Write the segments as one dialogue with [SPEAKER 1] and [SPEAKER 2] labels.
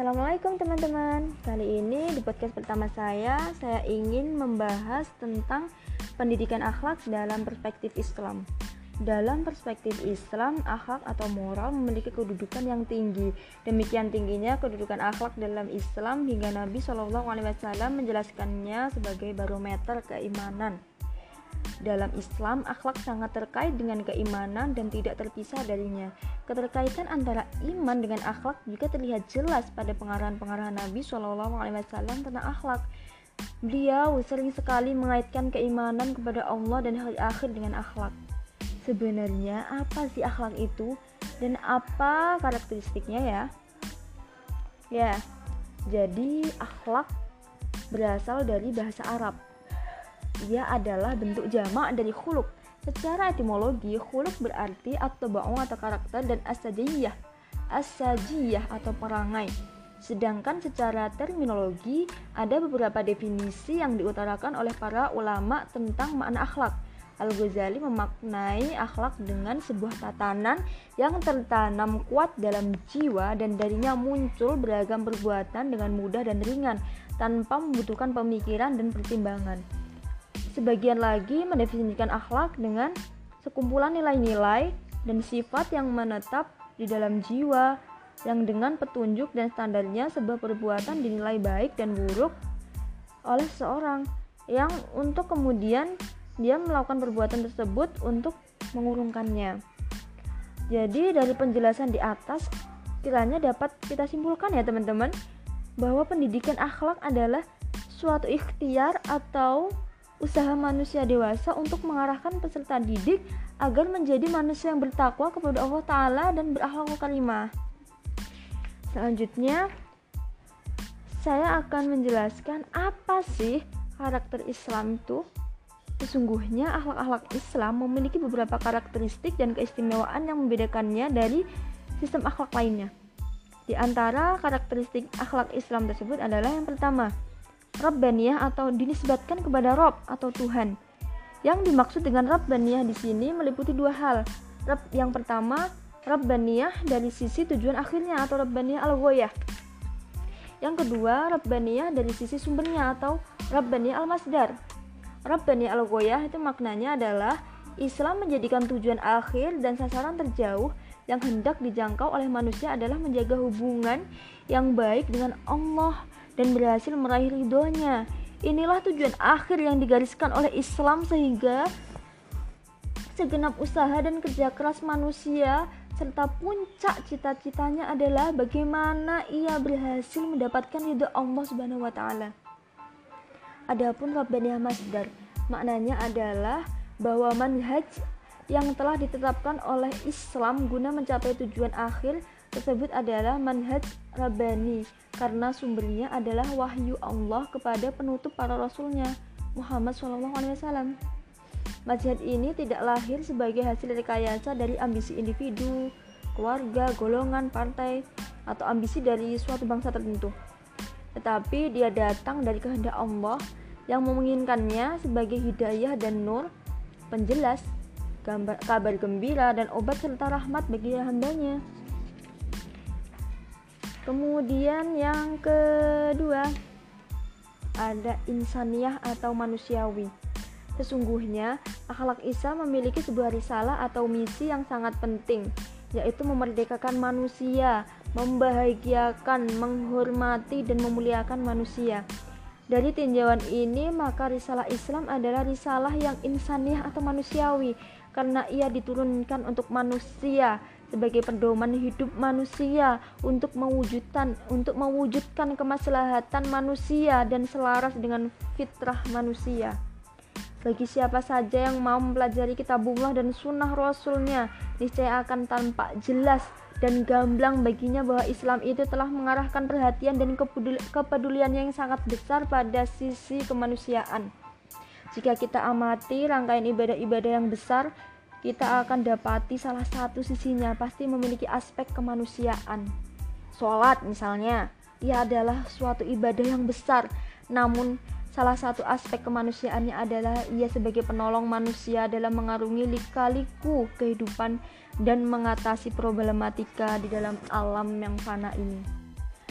[SPEAKER 1] Assalamualaikum teman-teman Kali ini di podcast pertama saya Saya ingin membahas tentang pendidikan akhlak dalam perspektif Islam dalam perspektif Islam, akhlak atau moral memiliki kedudukan yang tinggi. Demikian tingginya kedudukan akhlak dalam Islam hingga Nabi Wasallam menjelaskannya sebagai barometer keimanan. Dalam Islam, akhlak sangat terkait dengan keimanan dan tidak terpisah darinya. Keterkaitan antara iman dengan akhlak juga terlihat jelas pada pengarahan-pengarahan Nabi Shallallahu Alaihi Wasallam tentang akhlak. Beliau sering sekali mengaitkan keimanan kepada Allah dan hari akhir dengan akhlak. Sebenarnya apa sih akhlak itu dan apa karakteristiknya ya? Ya, jadi akhlak berasal dari bahasa Arab ia adalah bentuk jamak dari khuluk. Secara etimologi, khuluk berarti atau ba'u atau karakter dan asajiyah, asajiyah atau perangai. Sedangkan secara terminologi, ada beberapa definisi yang diutarakan oleh para ulama tentang makna akhlak. Al-Ghazali memaknai akhlak dengan sebuah tatanan yang tertanam kuat dalam jiwa dan darinya muncul beragam perbuatan dengan mudah dan ringan tanpa membutuhkan pemikiran dan pertimbangan. Sebagian lagi mendefinisikan akhlak dengan sekumpulan nilai-nilai dan sifat yang menetap di dalam jiwa yang dengan petunjuk dan standarnya sebuah perbuatan dinilai baik dan buruk oleh seorang yang untuk kemudian dia melakukan perbuatan tersebut untuk mengurungkannya. Jadi dari penjelasan di atas kiranya dapat kita simpulkan ya teman-teman bahwa pendidikan akhlak adalah suatu ikhtiar atau usaha manusia dewasa untuk mengarahkan peserta didik agar menjadi manusia yang bertakwa kepada Allah Ta'ala dan berakhlak karimah. Selanjutnya, saya akan menjelaskan apa sih karakter Islam itu. Sesungguhnya akhlak-akhlak Islam memiliki beberapa karakteristik dan keistimewaan yang membedakannya dari sistem akhlak lainnya. Di antara karakteristik akhlak Islam tersebut adalah yang pertama, Rabbaniyah atau dinisbatkan kepada Rob atau Tuhan. Yang dimaksud dengan Rabbaniyah di sini meliputi dua hal. Rab yang pertama, Rabbaniyah dari sisi tujuan akhirnya atau Rabbaniyah al-Ghoyah. Yang kedua, Rabbaniyah dari sisi sumbernya atau Rabbaniyah al-Masdar. Rabbaniyah al-Ghoyah itu maknanya adalah Islam menjadikan tujuan akhir dan sasaran terjauh yang hendak dijangkau oleh manusia adalah menjaga hubungan yang baik dengan Allah dan berhasil meraih ridhonya. Inilah tujuan akhir yang digariskan oleh Islam sehingga segenap usaha dan kerja keras manusia serta puncak cita-citanya adalah bagaimana ia berhasil mendapatkan ridho Allah Subhanahu wa taala. Adapun Rabbaniyah Masdar maknanya adalah bahwa manhaj yang telah ditetapkan oleh Islam guna mencapai tujuan akhir tersebut adalah manhaj rabbani karena sumbernya adalah wahyu Allah kepada penutup para rasulnya Muhammad SAW. Mazhab ini tidak lahir sebagai hasil rekayasa dari ambisi individu, keluarga, golongan, partai, atau ambisi dari suatu bangsa tertentu. Tetapi dia datang dari kehendak Allah yang menginginkannya sebagai hidayah dan nur, penjelas, gambar, kabar gembira, dan obat serta rahmat bagi hambanya. Kemudian yang kedua ada insaniah atau manusiawi. Sesungguhnya akhlak Isa memiliki sebuah risalah atau misi yang sangat penting, yaitu memerdekakan manusia, membahagiakan, menghormati dan memuliakan manusia. Dari tinjauan ini, maka risalah Islam adalah risalah yang insaniah atau manusiawi karena ia diturunkan untuk manusia sebagai pedoman hidup manusia untuk mewujudkan untuk mewujudkan kemaslahatan manusia dan selaras dengan fitrah manusia. Bagi siapa saja yang mau mempelajari kitabullah dan sunnah rasulnya, niscaya akan tampak jelas dan gamblang baginya bahwa Islam itu telah mengarahkan perhatian dan kepedulian yang sangat besar pada sisi kemanusiaan. Jika kita amati rangkaian ibadah-ibadah yang besar kita akan dapati salah satu sisinya pasti memiliki aspek kemanusiaan. Sholat misalnya, ia adalah suatu ibadah yang besar, namun salah satu aspek kemanusiaannya adalah ia sebagai penolong manusia dalam mengarungi lika-liku kehidupan dan mengatasi problematika di dalam alam yang fana ini.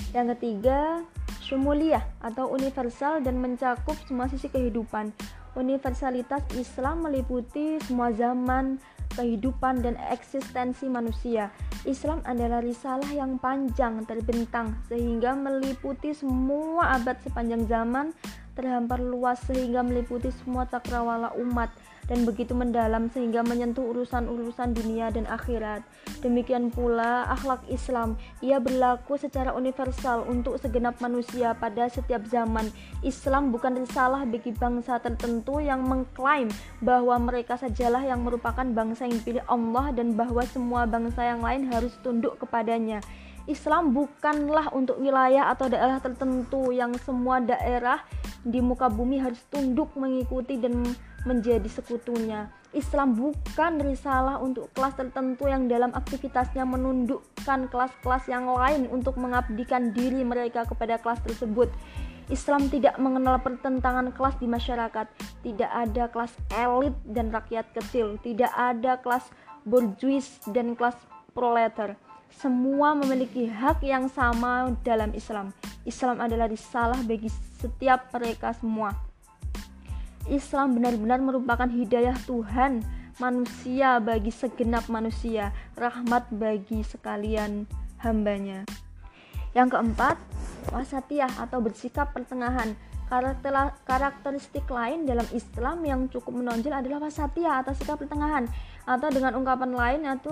[SPEAKER 1] Yang ketiga, syumuliyah atau universal dan mencakup semua sisi kehidupan. Universalitas Islam meliputi semua zaman, kehidupan, dan eksistensi manusia. Islam adalah risalah yang panjang terbentang sehingga meliputi semua abad sepanjang zaman, terhampar luas sehingga meliputi semua cakrawala umat dan begitu mendalam sehingga menyentuh urusan-urusan dunia dan akhirat. Demikian pula akhlak Islam, ia berlaku secara universal untuk segenap manusia pada setiap zaman. Islam bukan risalah bagi bangsa tertentu yang mengklaim bahwa mereka sajalah yang merupakan bangsa yang dipilih Allah dan bahwa semua bangsa yang lain harus tunduk kepadanya. Islam bukanlah untuk wilayah atau daerah tertentu yang semua daerah di muka bumi harus tunduk mengikuti dan menjadi sekutunya. Islam bukan risalah untuk kelas tertentu yang dalam aktivitasnya menundukkan kelas-kelas yang lain untuk mengabdikan diri mereka kepada kelas tersebut. Islam tidak mengenal pertentangan kelas di masyarakat. Tidak ada kelas elit dan rakyat kecil. Tidak ada kelas borjuis dan kelas proletar. Semua memiliki hak yang sama dalam Islam. Islam adalah risalah bagi setiap mereka semua. Islam benar-benar merupakan hidayah Tuhan manusia bagi segenap manusia, rahmat bagi sekalian hambanya. Yang keempat, wasatiyah atau bersikap pertengahan. Karakteristik lain dalam Islam yang cukup menonjol adalah wasatiyah atau sikap pertengahan atau dengan ungkapan lain yaitu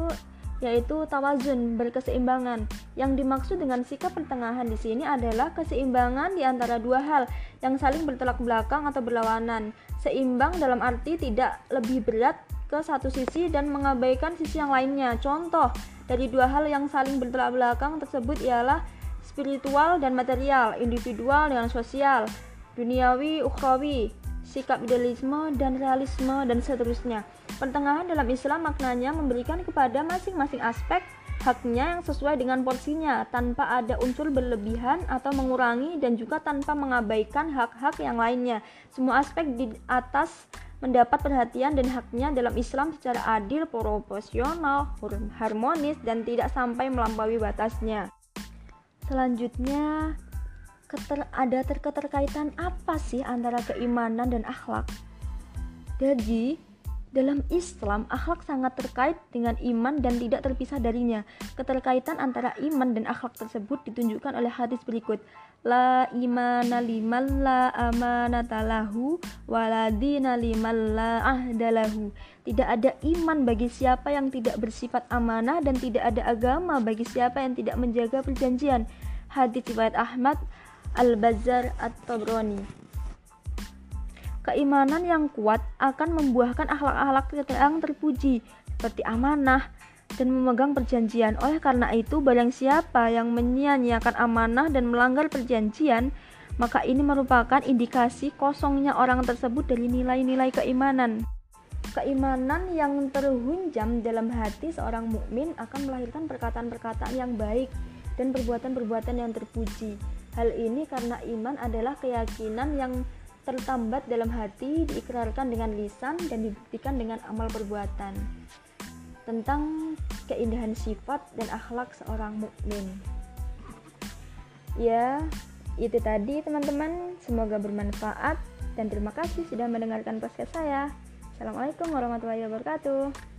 [SPEAKER 1] yaitu tawazun, berkeseimbangan. Yang dimaksud dengan sikap pertengahan di sini adalah keseimbangan di antara dua hal yang saling bertolak belakang atau berlawanan. Seimbang dalam arti tidak lebih berat ke satu sisi dan mengabaikan sisi yang lainnya. Contoh dari dua hal yang saling bertolak belakang tersebut ialah spiritual dan material, individual dengan sosial, duniawi, ukhrawi, sikap idealisme dan realisme dan seterusnya. Pertengahan dalam Islam maknanya memberikan kepada masing-masing aspek haknya yang sesuai dengan porsinya tanpa ada unsur berlebihan atau mengurangi dan juga tanpa mengabaikan hak-hak yang lainnya. Semua aspek di atas mendapat perhatian dan haknya dalam Islam secara adil, proporsional, harmonis, dan tidak sampai melampaui batasnya. Selanjutnya, keter, ada terketerkaitan apa sih antara keimanan dan akhlak? Jadi, dalam Islam, akhlak sangat terkait dengan iman dan tidak terpisah darinya. Keterkaitan antara iman dan akhlak tersebut ditunjukkan oleh hadis berikut. La imana liman la amanatalahu waladina liman la ahdalahu. Tidak ada iman bagi siapa yang tidak bersifat amanah dan tidak ada agama bagi siapa yang tidak menjaga perjanjian. Hadis riwayat Ahmad Al-Bazar At-Tabrani. Keimanan yang kuat akan membuahkan akhlak-akhlak yang terpuji seperti amanah dan memegang perjanjian. Oleh karena itu, barang siapa yang menyia-nyiakan amanah dan melanggar perjanjian, maka ini merupakan indikasi kosongnya orang tersebut dari nilai-nilai keimanan. Keimanan yang terhunjam dalam hati seorang mukmin akan melahirkan perkataan-perkataan yang baik dan perbuatan-perbuatan yang terpuji. Hal ini karena iman adalah keyakinan yang tertambat dalam hati, diikrarkan dengan lisan dan dibuktikan dengan amal perbuatan. Tentang keindahan sifat dan akhlak seorang mukmin. Ya, itu tadi teman-teman. Semoga bermanfaat dan terima kasih sudah mendengarkan podcast saya. Assalamualaikum warahmatullahi wabarakatuh.